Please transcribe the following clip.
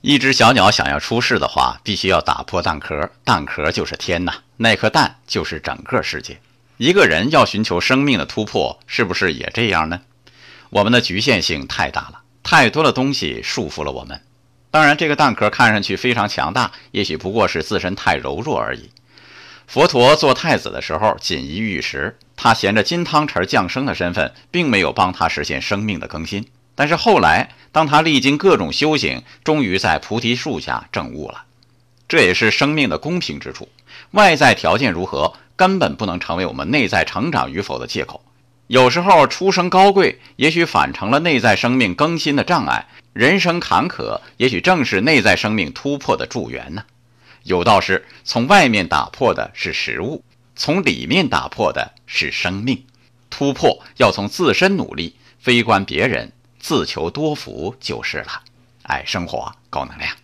一只小鸟想要出世的话，必须要打破蛋壳，蛋壳就是天呐，那颗蛋就是整个世界。一个人要寻求生命的突破，是不是也这样呢？我们的局限性太大了，太多的东西束缚了我们。当然，这个蛋壳看上去非常强大，也许不过是自身太柔弱而已。佛陀做太子的时候锦衣玉食，他衔着金汤匙降生的身份，并没有帮他实现生命的更新。但是后来，当他历经各种修行，终于在菩提树下证悟了。这也是生命的公平之处。外在条件如何，根本不能成为我们内在成长与否的借口。有时候出生高贵，也许反成了内在生命更新的障碍；人生坎坷，也许正是内在生命突破的助缘呢。有道是：从外面打破的是食物，从里面打破的是生命。突破要从自身努力，非关别人。自求多福就是了，爱生活，高能量。